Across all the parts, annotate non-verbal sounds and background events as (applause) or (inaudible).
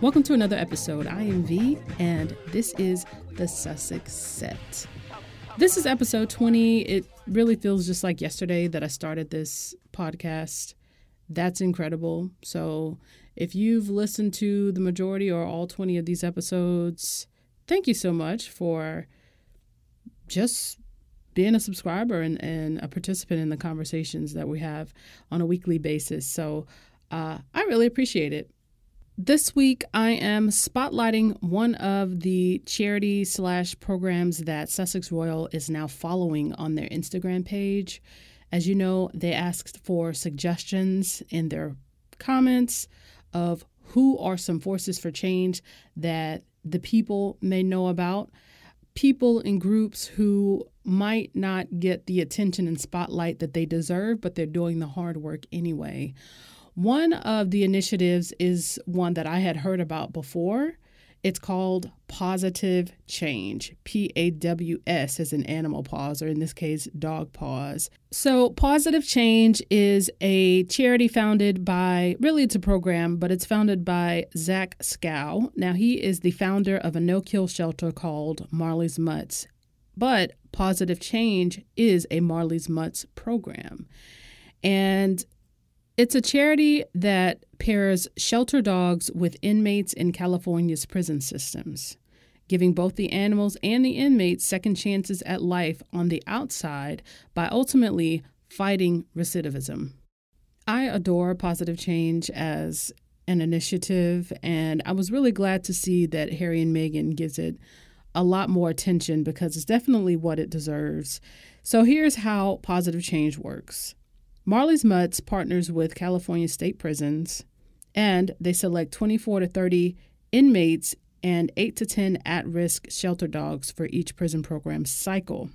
Welcome to another episode. I am Vee, and this is the Sussex Set. This is episode 20. It really feels just like yesterday that I started this podcast. That's incredible. So, if you've listened to the majority or all 20 of these episodes, thank you so much for just being a subscriber and, and a participant in the conversations that we have on a weekly basis. So, uh, I really appreciate it. This week, I am spotlighting one of the charity slash programs that Sussex Royal is now following on their Instagram page. As you know, they asked for suggestions in their comments of who are some forces for change that the people may know about. People in groups who might not get the attention and spotlight that they deserve, but they're doing the hard work anyway. One of the initiatives is one that I had heard about before. It's called Pawsitive Change. P A W S is an animal paws, or in this case, dog paws. So, Pawsitive Change is a charity founded by, really, it's a program, but it's founded by Zach Skow. Now, he is the founder of a no kill shelter called Marley's Mutts. But Pawsitive Change is a Marley's Mutts program. And it's a charity that pairs shelter dogs with inmates in California's prison systems, giving both the animals and the inmates second chances at life on the outside by ultimately fighting recidivism. I adore Pawsitive Change as an initiative, and I was really glad to see that Harry and Meghan gives it a lot more attention because it's definitely what it deserves. So here's how Pawsitive Change works. Marley's Mutts partners with California State Prisons, and they select 24 to 30 inmates and 8 to 10 at risk shelter dogs for each prison program cycle.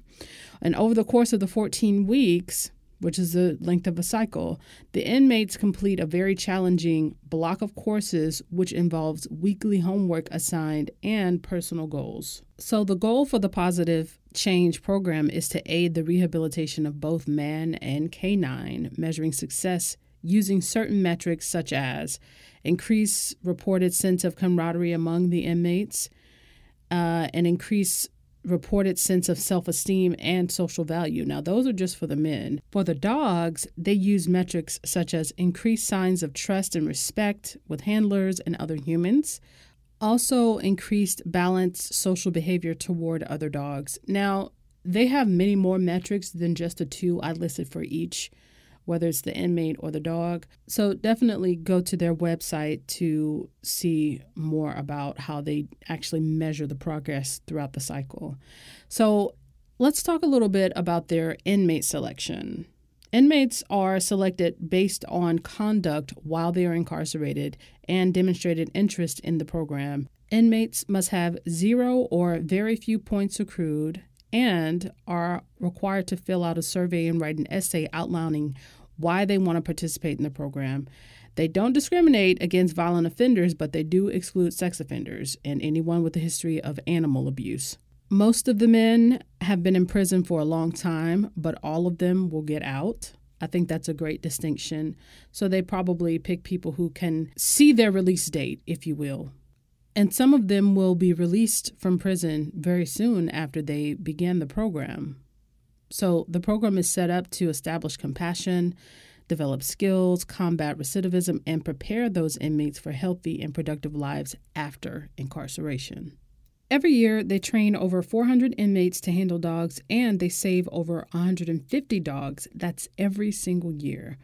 And over the course of the 14 weeks, which is the length of a cycle, the inmates complete a very challenging block of courses, which involves weekly homework assigned and personal goals. So, the goal for the Pawsitive Change program is to aid the rehabilitation of both man and canine, measuring success using certain metrics such as increase reported sense of camaraderie among the inmates, uh, and increase reported sense of self esteem and social value. Now, those are just for the men. For the dogs, they use metrics such as increased signs of trust and respect with handlers and other humans, also increased balanced social behavior toward other dogs. Now, they have many more metrics than just the two I listed for each whether it's the inmate or the dog. So definitely go to their website to see more about how they actually measure the progress throughout the cycle. So let's talk a little bit about their inmate selection. Inmates are selected based on conduct while they are incarcerated and demonstrated interest in the program. Inmates must have zero or very few points accrued and are required to fill out a survey and write an essay outlining why they want to participate in the program. They don't discriminate against violent offenders, but they do exclude sex offenders and anyone with a history of animal abuse. Most of the men have been in prison for a long time, but all of them will get out. I think that's a great distinction. So they probably pick people who can see their release date, if you will. And some of them will be released from prison very soon after they begin the program. So the program is set up to establish compassion, develop skills, combat recidivism, and prepare those inmates for healthy and productive lives after incarceration. Every year, they train over 400 inmates to handle dogs and they save over 150 dogs. That's every single year.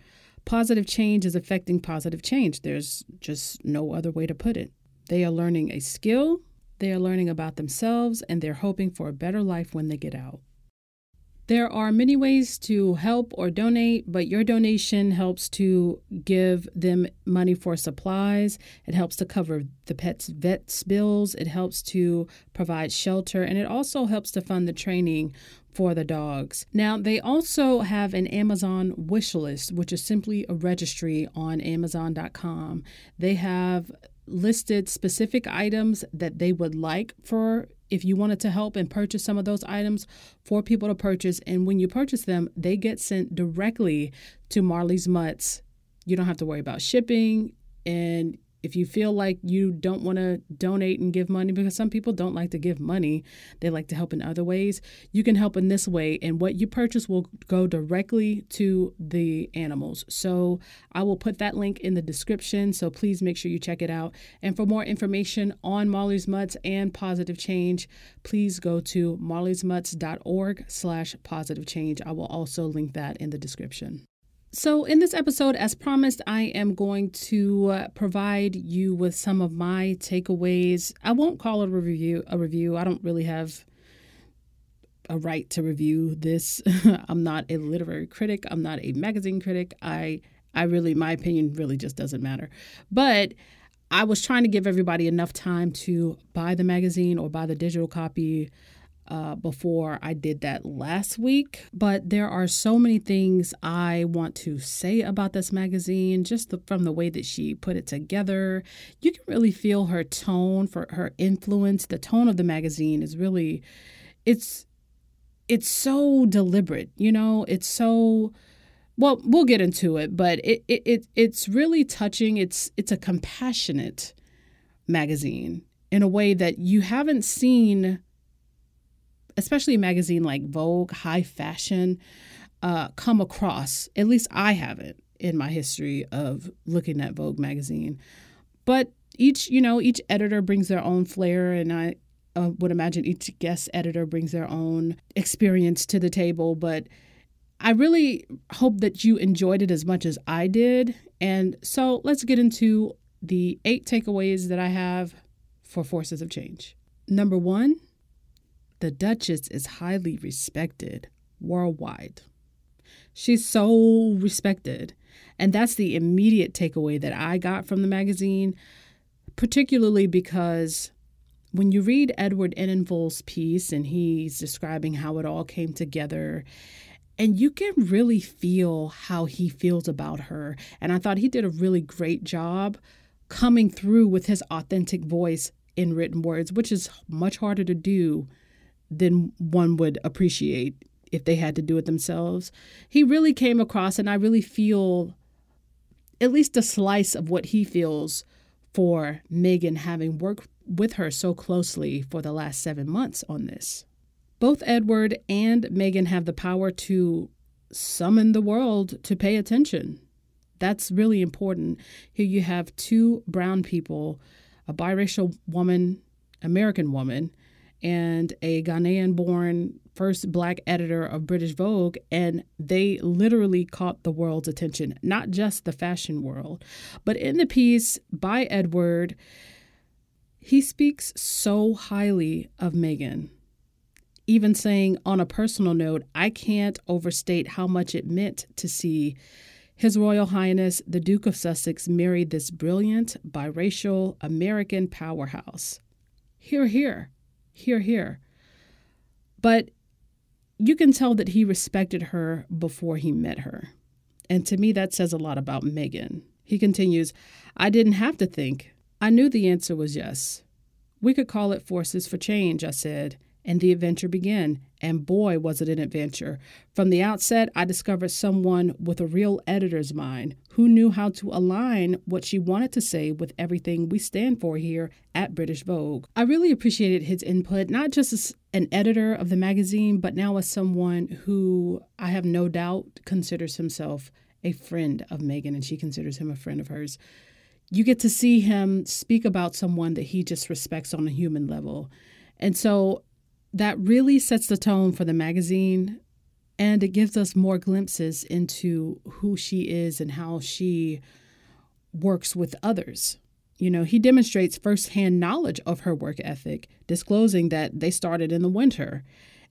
Pawsitive Change is affecting positive change. There's just no other way to put it. They are learning a skill, they are learning about themselves, and they're hoping for a better life when they get out. There are many ways to help or donate, but your donation helps to give them money for supplies. It helps to cover the pet's vet's bills. It helps to provide shelter, and it also helps to fund the training for the dogs. Now, they also have an Amazon wish list, which is simply a registry on Amazon.com. They have listed specific items that they would like for if you wanted to help and purchase some of those items for people to purchase. And when you purchase them, they get sent directly to Marley's Mutts. You don't have to worry about shipping and if you feel like you don't want to donate and give money, because some people don't like to give money, they like to help in other ways, you can help in this way. And what you purchase will go directly to the animals. So I will put that link in the description. So please make sure you check it out. And for more information on Marley's Mutts and Pawsitive Change, please go to marleysmutts.org slash positive change. I will also link that in the description. So, in this episode, as promised, I am going to uh, provide you with some of my takeaways. I won't call it a review. A review. I don't really have a right to review this. (laughs) I'm not a literary critic. I'm not a magazine critic. I, I really, my opinion really just doesn't matter. But I was trying to give everybody enough time to buy the magazine or buy the digital copy uh, before I did that last week. But there are so many things I want to say about this magazine, just the, from the way that she put it together. You can really feel her tone, for her influence. The tone of the magazine is really, it's, it's so deliberate. You know, it's so. Well, we'll get into it, but it, it, it it's really touching. It's it's a compassionate magazine in a way that you haven't seen especially a magazine like Vogue, high fashion, uh, come across. At least I haven't in my history of looking at Vogue magazine. But each, you know, each editor brings their own flair, and I uh, would imagine each guest editor brings their own experience to the table. But I really hope that you enjoyed it as much as I did. And so let's get into the eight takeaways that I have for Forces of Change. Number one, the Duchess is highly respected worldwide. She's so respected. And that's the immediate takeaway that I got from the magazine, particularly because when you read Edward Enninful's piece and he's describing how it all came together, and you can really feel how he feels about her. And I thought he did a really great job coming through with his authentic voice in written words, which is much harder to do than one would appreciate if they had to do it themselves. He really came across, and I really feel at least a slice of what he feels for Meghan having worked with her so closely for the last seven months on this. Both Edward and Meghan have the power to summon the world to pay attention. That's really important. Here you have two brown people, a biracial woman, American woman, and a Ghanaian born first black editor of British Vogue, and they literally caught the world's attention, not just the fashion world. But in the piece by Edward, he speaks so highly of Meghan, even saying, on a personal note, I can't overstate how much it meant to see His Royal Highness the Duke of Sussex marry this brilliant, biracial American powerhouse. Hear, hear. Hear, hear. But you can tell that he respected her before he met her. And to me, that says a lot about Meghan. He continues, I didn't have to think. I knew the answer was yes. We could call it forces for change, I said, and the adventure began. And boy, was it an adventure. From the outset, I discovered someone with a real editor's mind who knew how to align what she wanted to say with everything we stand for here at British Vogue. I really appreciated his input, not just as an editor of the magazine, but now as someone who I have no doubt considers himself a friend of Meghan and she considers him a friend of hers. You get to see him speak about someone that he just respects on a human level. And so that really sets the tone for the magazine and it gives us more glimpses into who she is and how she works with others. You know, he demonstrates firsthand knowledge of her work ethic, disclosing that they started in the winter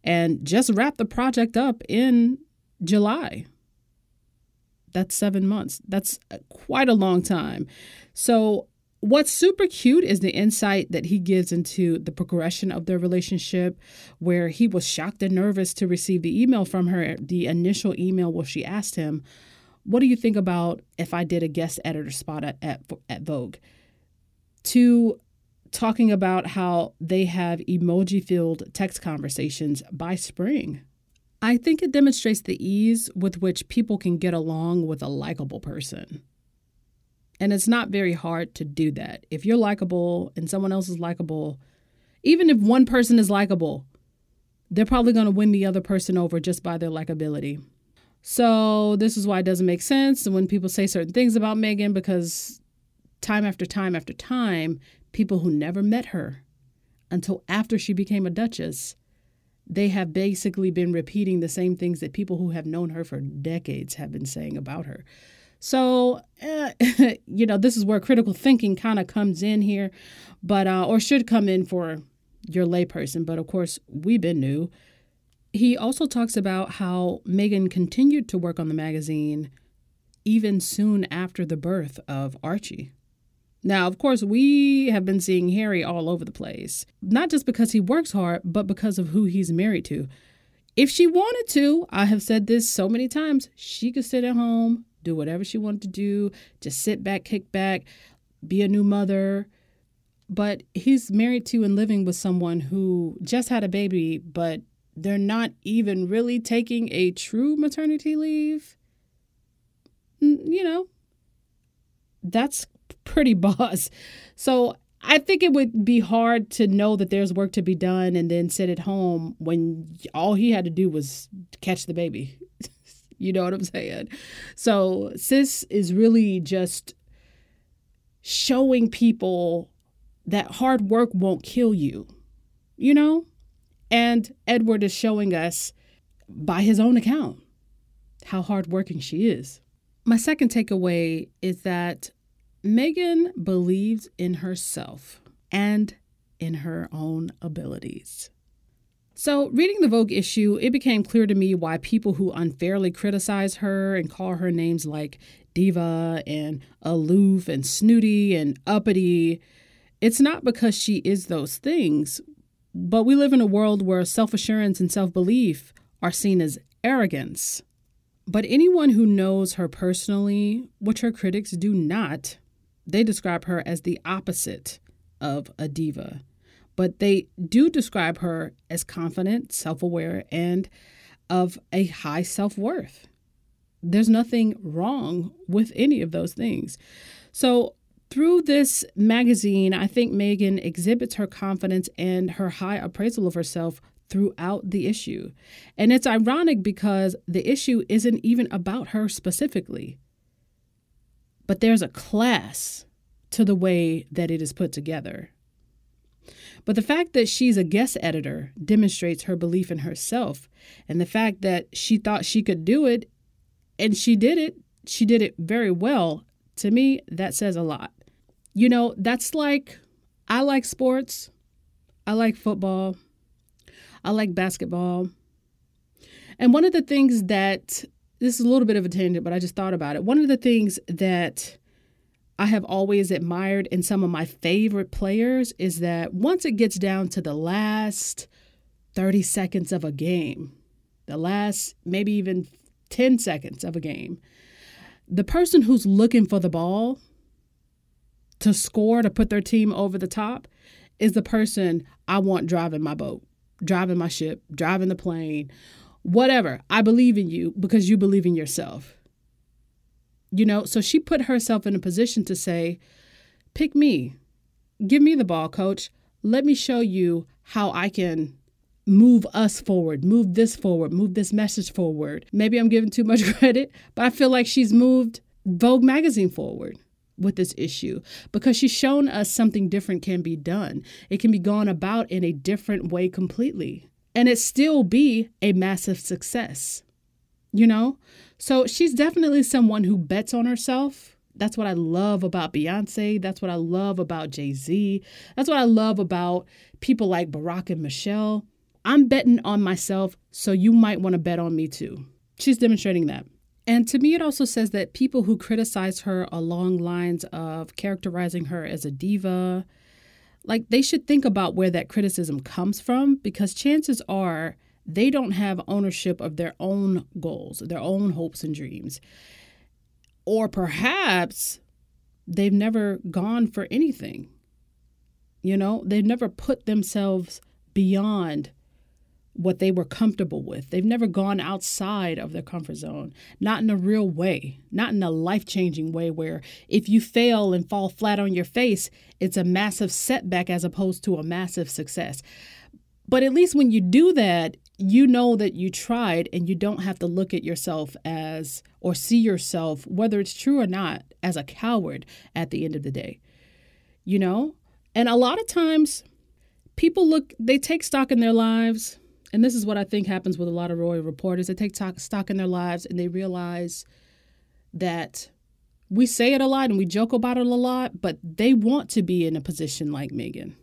and just wrapped the project up in July. That's seven months. That's uh, quite a long time. So What's super cute is the insight that he gives into the progression of their relationship, where he was shocked and nervous to receive the email from her, the initial email where she asked him, What do you think about if I did a guest editor spot at, at, Vogue? To talking about how they have emoji filled text conversations by spring. I think it demonstrates the ease with which people can get along with a likable person. And it's not very hard to do that. If you're likable and someone else is likable, even if one person is likable, they're probably going to win the other person over just by their likability. So, this is why it doesn't make sense when people say certain things about Meghan because time after time after time, people who never met her until after she became a duchess, they have basically been repeating the same things that people who have known her for decades have been saying about her. So, uh, (laughs) you know, this is where critical thinking kind of comes in here, but, uh, or should come in for your layperson. But of course, we've been new. He also talks about how Meghan continued to work on the magazine even soon after the birth of Archie. Now, of course, we have been seeing Harry all over the place, not just because he works hard, but because of who he's married to. If she wanted to, I have said this so many times, she could sit at home, do whatever she wanted to do, just sit back, kick back, be a new mother. But he's married to and living with someone who just had a baby, but they're not even really taking a true maternity leave. You know, that's pretty (laughs) boss. So I think it would be hard to know that there's work to be done and then sit at home when all he had to do was catch the baby. (laughs) you know what I'm saying? So, sis is really just showing people that hard work won't kill you, you know? And Edward is showing us by his own account how hardworking she is. My second takeaway is that Meghan believes in herself and in her own abilities. So, reading the Vogue issue, it became clear to me why people who unfairly criticize her and call her names like diva and aloof and snooty and uppity, it's not because she is those things, but we live in a world where self assurance and self belief are seen as arrogance. But anyone who knows her personally, which her critics do not, they describe her as the opposite of a diva. But they do describe her as confident, self aware, and of a high self worth. There's nothing wrong with any of those things. So, through this magazine, I think Meghan exhibits her confidence and her high appraisal of herself throughout the issue. And it's ironic because the issue isn't even about her specifically but there's a class to the way that it is put together. But the fact that she's a guest editor demonstrates her belief in herself. And the fact that she thought she could do it and she did it, she did it very well. To me, that says a lot. You know, that's like I like sports, I like football, I like basketball. And one of the things that this is a little bit of a tangent, but I just thought about it. One of the things that I have always admired in some of my favorite players is that once it gets down to the last 30 seconds of a game, the last maybe even 10 seconds of a game, the person who's looking for the ball to score to put their team over the top is the person I want driving my boat, driving my ship, driving the plane, whatever. I believe in you because you believe in yourself. You know, so she put herself in a position to say, pick me, give me the ball, coach. Let me show you how I can move us forward, move this forward, move this message forward. Maybe I'm giving too much (laughs) credit, but I feel like she's moved Vogue magazine forward with this issue because she's shown us something different can be done. It can be gone about in a different way completely and it still be a massive success. You know? So she's definitely someone who bets on herself. That's what I love about Beyonce. That's what I love about Jay Z. That's what I love about people like Barack and Michelle. I'm betting on myself, so you might want to bet on me too. She's demonstrating that. And to me, it also says that people who criticize her along lines of characterizing her as a diva, like they should think about where that criticism comes from because chances are they don't have ownership of their own goals, their own hopes and dreams. Or perhaps they've never gone for anything. You know, they've never put themselves beyond what they were comfortable with. They've never gone outside of their comfort zone, not in a real way, not in a life changing way where if you fail and fall flat on your face, it's a massive setback as opposed to a massive success. But at least when you do that, you know that you tried and you don't have to look at yourself as or see yourself, whether it's true or not, as a coward at the end of the day. You know? And a lot of times, people look, they take stock in their lives and this is what I think happens with a lot of royal reporters. They take stock in their lives and they realize that we say it a lot and we joke about it a lot, but they want to be in a position like Meghan.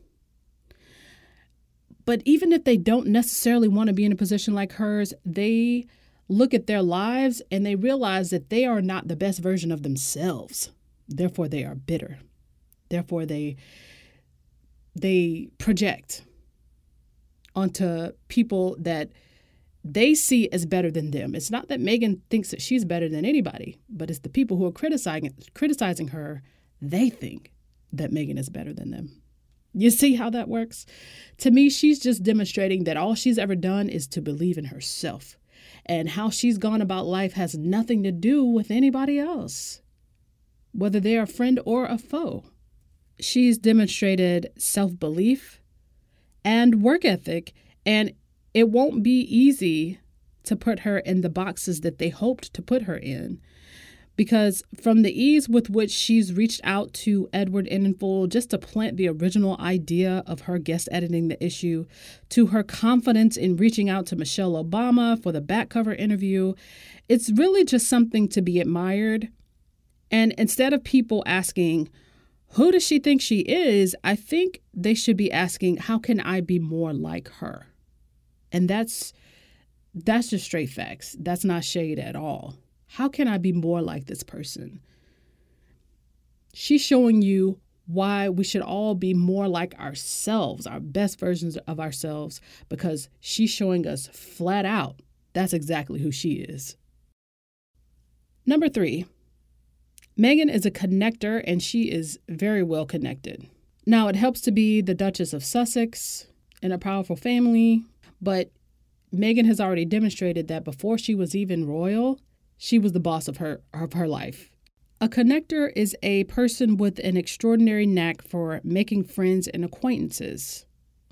But even if they don't necessarily want to be in a position like hers, they look at their lives and they realize that they are not the best version of themselves. Therefore, they are bitter. Therefore, they they project onto people that they see as better than them. It's not that Meghan thinks that she's better than anybody, but it's the people who are criticizing criticizing her, they think that Meghan is better than them. You see how that works? To me, she's just demonstrating that all she's ever done is to believe in herself. And how she's gone about life has nothing to do with anybody else, whether they're a friend or a foe. She's demonstrated self belief, and work ethic. And it won't be easy to put her in the boxes that they hoped to put her in. Because from the ease with which she's reached out to Edward Enninful just to plant the original idea of her guest editing the issue, to her confidence in reaching out to Michelle Obama for the back cover interview, it's really just something to be admired. And instead of people asking, who does she think she is? I think they should be asking, how can I be more like her? And that's that's just straight facts. That's not shade at all. How can I be more like this person? She's showing you why we should all be more like ourselves, our best versions of ourselves, because she's showing us flat out that's exactly who she is. Number three, Meghan is a connector and she is very well connected. Now, it helps to be the Duchess of Sussex in a powerful family, but Meghan has already demonstrated that before she was even royal, she was the boss of her of her life. A connector is a person with an extraordinary knack for making friends and acquaintances.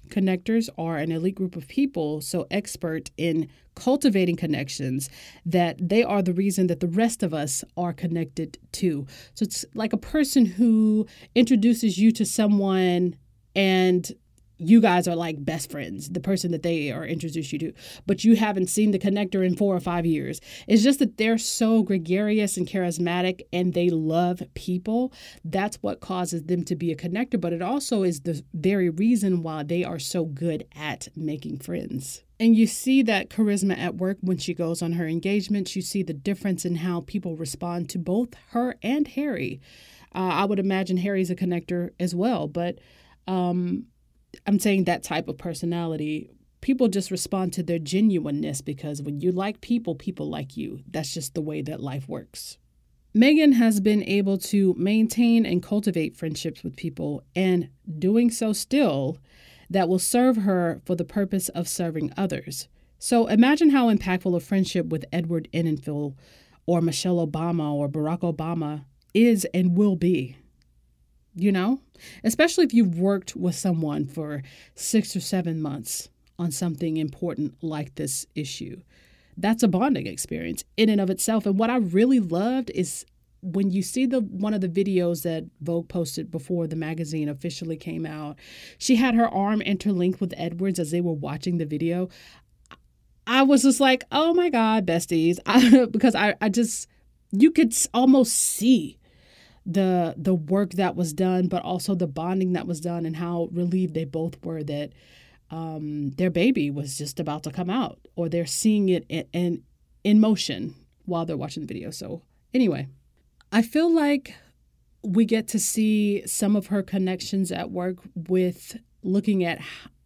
Connectors are an elite group of people so expert in cultivating connections that they are the reason that the rest of us are connected to. So it's like a person who introduces you to someone and you guys are like best friends, the person that they are introduced you to, but you haven't seen the connector in four or five years. It's just that they're so gregarious and charismatic and they love people. That's what causes them to be a connector, but it also is the very reason why they are so good at making friends. And you see that charisma at work when she goes on her engagements. You see the difference in how people respond to both her and Harry. Uh, I would imagine Harry's a connector as well, but um, I'm saying that type of personality. People just respond to their genuineness because when you like people, people like you. That's just the way that life works. Meghan has been able to maintain and cultivate friendships with people and doing so still that will serve her for the purpose of serving others. So imagine how impactful a friendship with Edward Enninful or Michelle Obama or Barack Obama is and will be you know? Especially if you've worked with someone for six or seven months on something important like this issue. That's a bonding experience in and of itself. And what I really loved is when you see the one of the videos that Vogue posted before the magazine officially came out, she had her arm interlinked with Edwards as they were watching the video. I was just like, oh my God, besties. (laughs) I, because I, I just, you could almost see the the work that was done, but also the bonding that was done, and how relieved they both were that um, their baby was just about to come out, or they're seeing it in, in in motion while they're watching the video. So anyway, I feel like we get to see some of her connections at work with looking at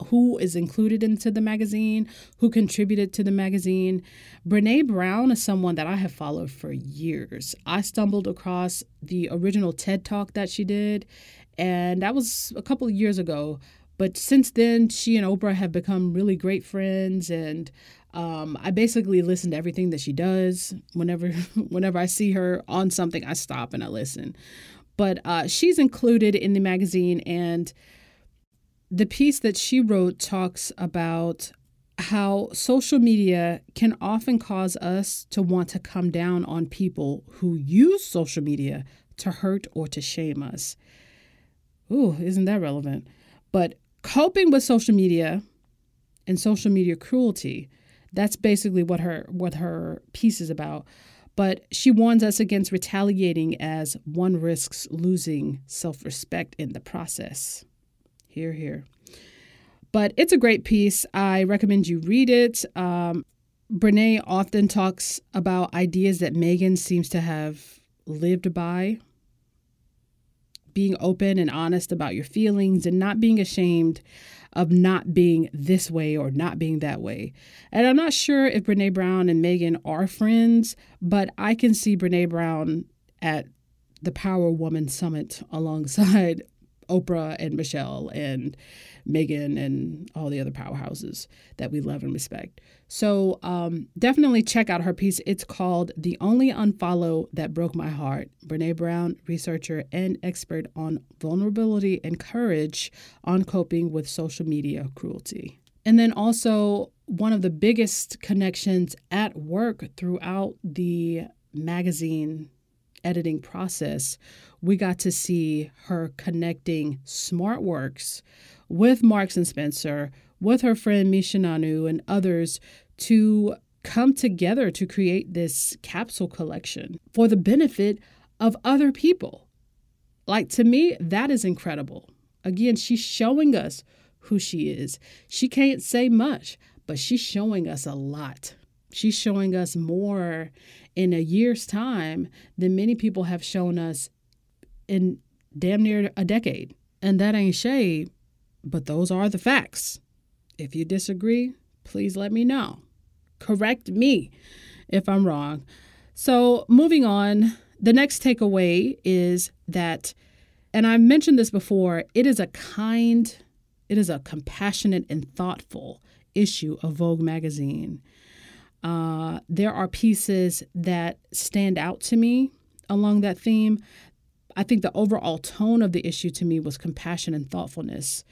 who is included into the magazine, who contributed to the magazine. Brene Brown is someone that I have followed for years. I stumbled across the original TED Talk that she did, and that was a couple of years ago. But since then, she and Oprah have become really great friends, and um, I basically listen to everything that she does. Whenever (laughs) whenever I see her on something, I stop and I listen. But uh, she's included in the magazine, and the piece that she wrote talks about how social media can often cause us to want to come down on people who use social media to hurt or to shame us. Ooh, isn't that relevant? But coping with social media and social media cruelty, that's basically what her what her piece is about. But she warns us against retaliating as one risks losing self-respect in the process. Here, here. But it's a great piece. I recommend you read it. Um, Brene often talks about ideas that Meghan seems to have lived by being open and honest about your feelings and not being ashamed of not being this way or not being that way. And I'm not sure if Brene Brown and Meghan are friends, but I can see Brene Brown at the Power Woman Summit (laughs) alongside Oprah and Michelle and Meghan and all the other powerhouses that we love and respect. So um, definitely check out her piece. It's called The Only Unfollow That Broke My Heart. Brene Brown, researcher and expert on vulnerability and courage on coping with social media cruelty. And then also, one of the biggest connections at work throughout the magazine editing process, we got to see her connecting SmartWorks with Marks and Spencer, with her friend Misha and others to come together to create this capsule collection for the benefit of other people. Like to me, that is incredible. Again, she's showing us who she is. She can't say much, but she's showing us a lot. She's showing us more in a year's time than many people have shown us in damn near a decade. And that ain't shade, but those are the facts. If you disagree, please let me know. Correct me if I'm wrong. So, moving on, the next takeaway is that, and I've mentioned this before, it is a kind, it is a compassionate and thoughtful issue of Vogue magazine. Uh, there are pieces that stand out to me along that theme. I think the overall tone of the issue to me was compassion and thoughtfulness.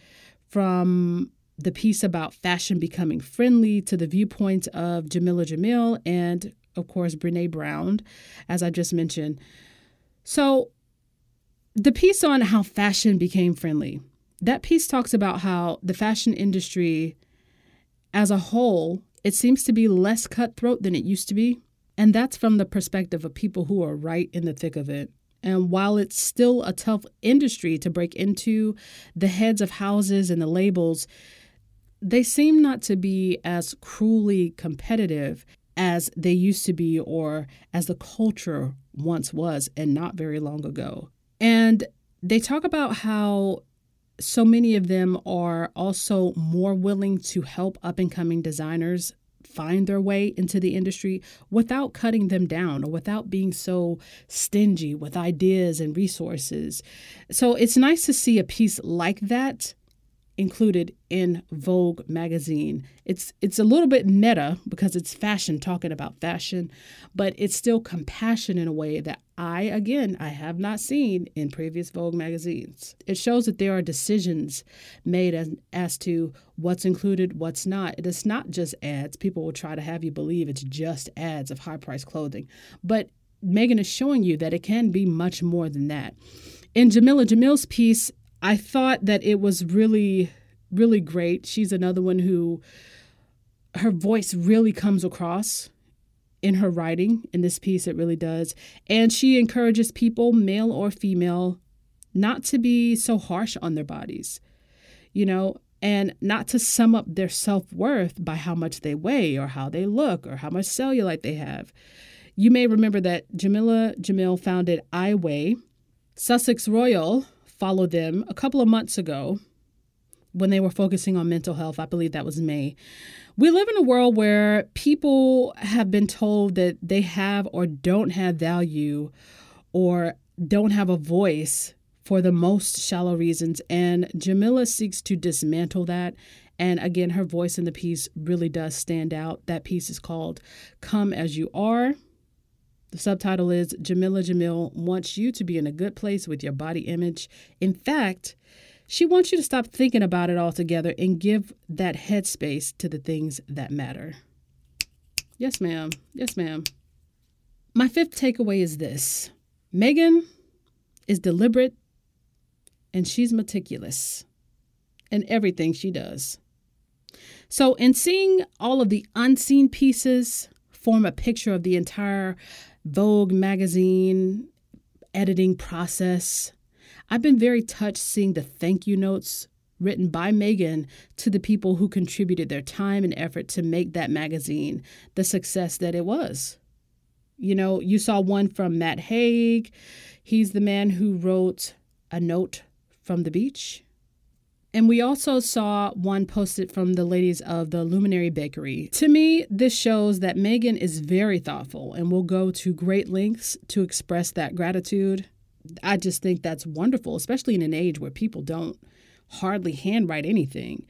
From the piece about fashion becoming friendly to the viewpoints of Jamila Jamil and, of course, Brene Brown, as I just mentioned. So, the piece on how fashion became friendly, that piece talks about how the fashion industry as a whole it seems to be less cutthroat than it used to be. And that's from the perspective of people who are right in the thick of it. And while it's still a tough industry to break into, the heads of houses and the labels, they seem not to be as cruelly competitive as they used to be or as the culture once was and not very long ago. And they talk about how so many of them are also more willing to help up and coming designers find their way into the industry without cutting them down or without being so stingy with ideas and resources. So it's nice to see a piece like that included in Vogue magazine. It's it's a little bit meta because it's fashion talking about fashion, but it's still compassion in a way that I again I have not seen in previous Vogue magazines. It shows that there are decisions made as as to what's included, what's not. It is not just ads. People will try to have you believe it's just ads of high price clothing. But Meghan is showing you that it can be much more than that. In Jamila Jamil's piece, I thought that it was really, really great. She's another one who her voice really comes across in her writing. In this piece, it really does. And she encourages people, male or female, not to be so harsh on their bodies, you know, and not to sum up their self worth by how much they weigh or how they look or how much cellulite they have. You may remember that Jamila Jamil founded I Weigh. Sussex Royal followed them a couple of months ago when they were focusing on mental health. I believe that was May. We live in a world where people have been told that they have or don't have value or don't have a voice for the most shallow reasons. And Jamila seeks to dismantle that. And again, her voice in the piece really does stand out. That piece is called Come As You Are. The subtitle is Jamila Jamil wants you to be in a good place with your body image. In fact, she wants you to stop thinking about it altogether and give that headspace to the things that matter. Yes, ma'am. Yes, ma'am. My fifth takeaway is this Meghan is deliberate and she's meticulous in everything she does. So, in seeing all of the unseen pieces form a picture of the entire Vogue magazine editing process, I've been very touched seeing the thank you notes written by Meghan to the people who contributed their time and effort to make that magazine the success that it was. You know, you saw one from Matt Haig. He's the man who wrote A Note from the Beach. And we also saw one posted from the ladies of the Luminary Bakery. To me, this shows that Meghan is very thoughtful and will go to great lengths to express that gratitude. I just think that's wonderful, especially in an age where people don't hardly handwrite anything.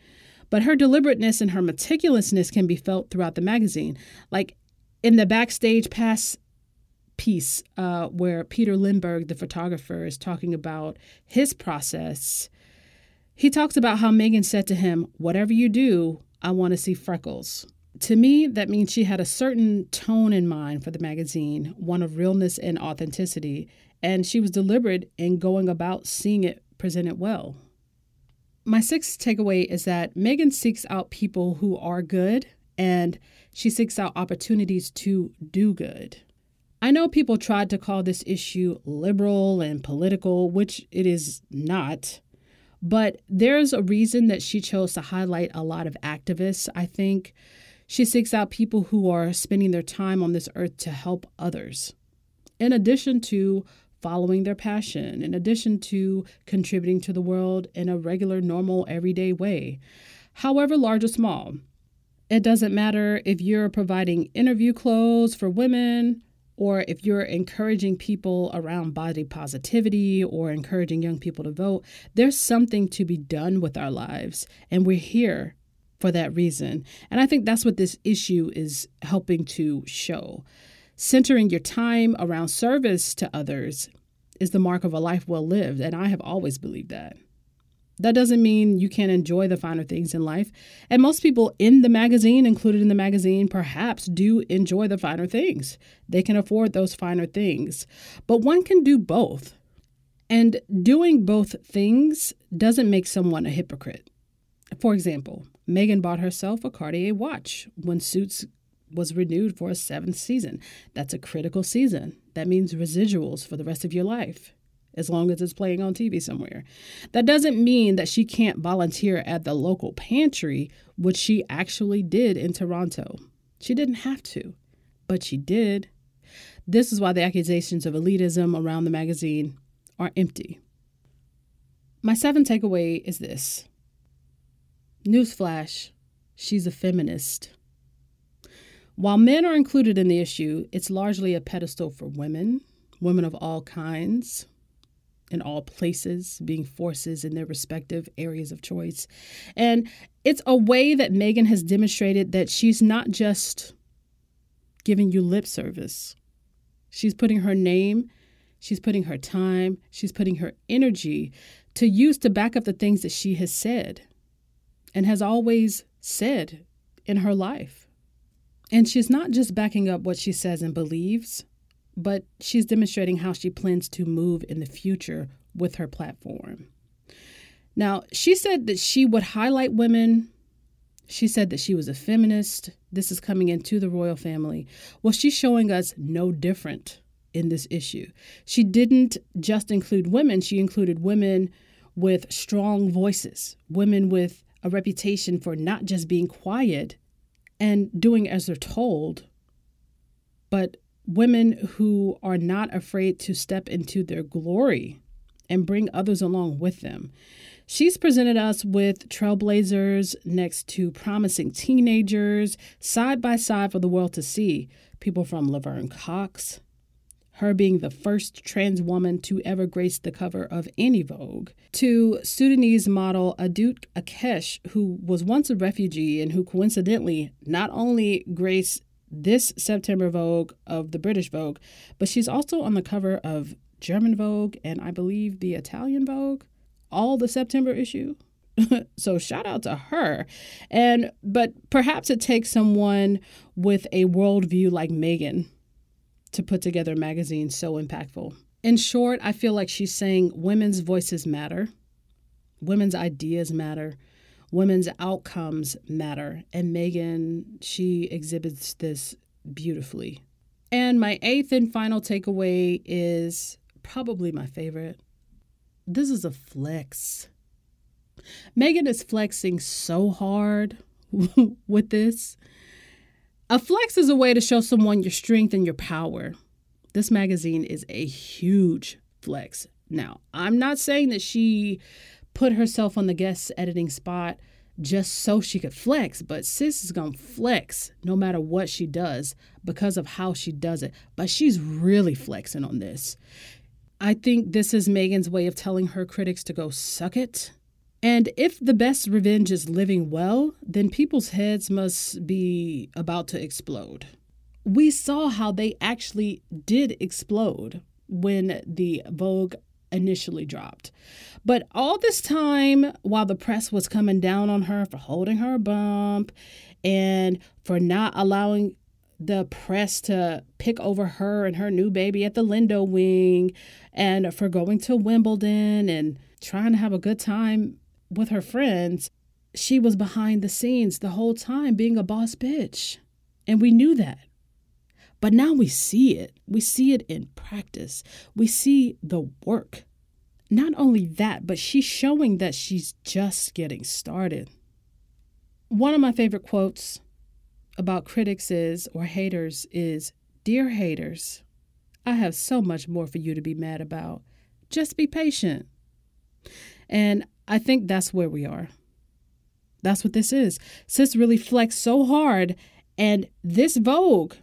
But her deliberateness and her meticulousness can be felt throughout the magazine. Like in the backstage pass piece, uh, where Peter Lindbergh, the photographer, is talking about his process, he talks about how Meghan said to him, Whatever you do, I want to see freckles. To me, that means she had a certain tone in mind for the magazine, one of realness and authenticity, and she was deliberate in going about seeing it presented well. My sixth takeaway is that Meghan seeks out people who are good and she seeks out opportunities to do good. I know people tried to call this issue liberal and political, which it is not. But there's a reason that she chose to highlight a lot of activists. I think she seeks out people who are spending their time on this earth to help others, in addition to following their passion, in addition to contributing to the world in a regular, normal, everyday way, however large or small. It doesn't matter if you're providing interview clothes for women, or if you're encouraging people around body positivity or encouraging young people to vote, there's something to be done with our lives. And we're here for that reason. And I think that's what this issue is helping to show. Centering your time around service to others is the mark of a life well lived. And I have always believed that. That doesn't mean you can't enjoy the finer things in life. And most people in the magazine, included in the magazine, perhaps do enjoy the finer things. They can afford those finer things. But one can do both. And doing both things doesn't make someone a hypocrite. For example, Meghan bought herself a Cartier watch when Suits was renewed for a seventh season. That's a critical season. That means residuals for the rest of your life as long as it's playing on TV somewhere. That doesn't mean that she can't volunteer at the local pantry, which she actually did in Toronto. She didn't have to, but she did. This is why the accusations of elitism around the magazine are empty. My seventh takeaway is this Newsflash, she's a feminist. While men are included in the issue, it's largely a pedestal for women, women of all kinds, in all places, being forces in their respective areas of choice. And it's a way that Meghan has demonstrated that she's not just giving you lip service, she's putting her name, she's putting her time, she's putting her energy to use to back up the things that she has said and has always said in her life. And she's not just backing up what she says and believes, but she's demonstrating how she plans to move in the future with her platform. Now, she said that she would highlight women. She said that she was a feminist. This is coming into the royal family. Well, she's showing us no different in this issue. She didn't just include women, she included women with strong voices, women with a reputation for not just being quiet and doing as they're told, but women who are not afraid to step into their glory and bring others along with them. She's presented us with trailblazers next to promising teenagers, side by side for the world to see. People from Laverne Cox, her being the first trans woman to ever grace the cover of any Vogue, to Sudanese model Adut Akech, who was once a refugee and who coincidentally not only graced this September Vogue of the British Vogue, but she's also on the cover of German Vogue and I believe the Italian Vogue, all the September issue. (laughs) so shout out to her. And but perhaps it takes someone with a worldview like Meghan to put together a magazine so impactful. In short, I feel like she's saying women's voices matter, women's ideas matter, women's outcomes matter. And Meghan, she exhibits this beautifully. And my eighth and final takeaway is probably my favorite. This is a flex. Meghan is flexing so hard (laughs) with this. A flex is a way to show someone your strength and your power. This magazine is a huge flex. Now, I'm not saying that she put herself on the guest editing spot just so she could flex, but sis is gonna flex no matter what she does because of how she does it. But she's really flexing on this. I think this is Meghan's way of telling her critics to go suck it and if the best revenge is living well, then people's heads must be about to explode. We saw how they actually did explode when the Vogue initially dropped. But all this time, while the press was coming down on her for holding her bump and for not allowing the press to pick over her and her new baby at the Lindo wing and for going to Wimbledon and trying to have a good time with her friends, she was behind the scenes the whole time being a boss bitch. And we knew that. But now we see it. We see it in practice. We see the work. Not only that, but she's showing that she's just getting started. One of my favorite quotes about critics is, or haters, is Dear haters, I have so much more for you to be mad about. Just be patient. And I think that's where we are. That's what this is. Sis really flexed so hard, and this Vogue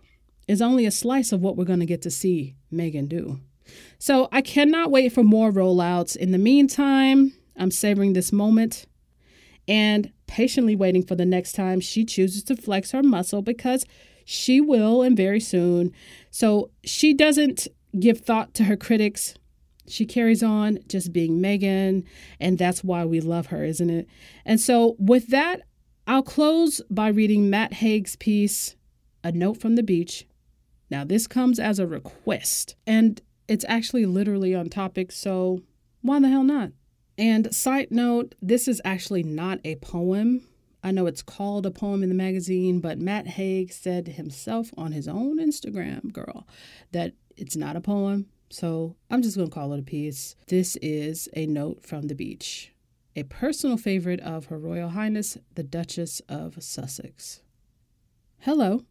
is only a slice of what we're going to get to see Meghan do. So I cannot wait for more rollouts. In the meantime, I'm savoring this moment and patiently waiting for the next time she chooses to flex her muscle because she will and very soon. So she doesn't give thought to her critics she carries on just being Meghan, and that's why we love her, isn't it? And so, with that, I'll close by reading Matt Haig's piece, A Note from the Beach. Now, this comes as a request, and it's actually literally on topic, so why the hell not? And side note, this is actually not a poem. I know it's called a poem in the magazine, but Matt Haig said himself on his own Instagram, girl, that it's not a poem. So I'm just going to call it a piece. This is a note from the beach, a personal favorite of Her Royal Highness, the Duchess of Sussex. Hello.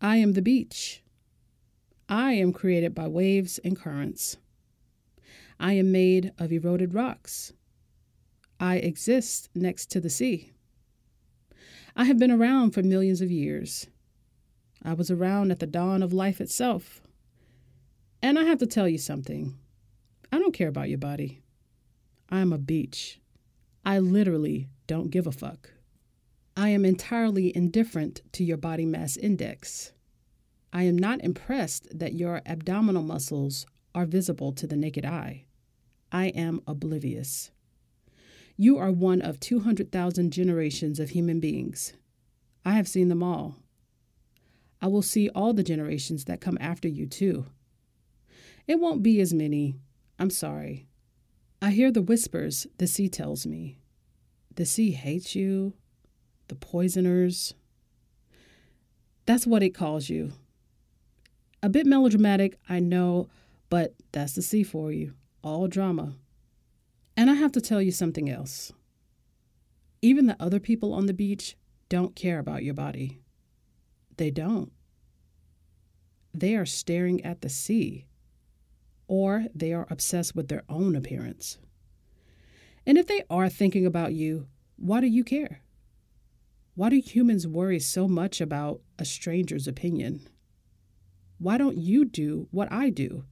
I am the beach. I am created by waves and currents. I am made of eroded rocks. I exist next to the sea. I have been around for millions of years. I was around at the dawn of life itself. And I have to tell you something I don't care about your body. I'm a beach. I literally don't give a fuck. I am entirely indifferent to your body mass index. I am not impressed that your abdominal muscles are visible to the naked eye. I am oblivious. You are one of 200,000 generations of human beings. I have seen them all. I will see all the generations that come after you, too. It won't be as many. I'm sorry. I hear the whispers the sea tells me. The sea hates you, the poisoners. That's what it calls you. A bit melodramatic, I know, but that's the sea for you. All drama. And I have to tell you something else. Even the other people on the beach don't care about your body. They don't. They are staring at the sea or they are obsessed with their own appearance. And if they are thinking about you, why do you care? Why do humans worry so much about a stranger's opinion? Why don't you do what I do?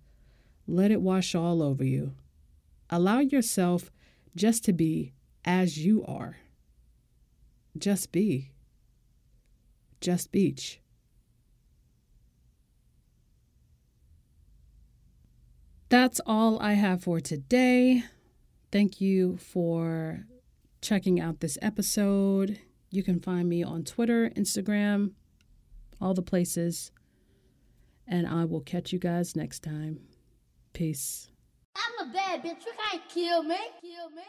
Let it wash all over you. Allow yourself just to be as you are. Just be. Just beach. That's all I have for today. Thank you for checking out this episode. You can find me on Twitter, Instagram, all the places. And I will catch you guys next time. Peace. I'm a bad bitch. You can't kill me. Kill me.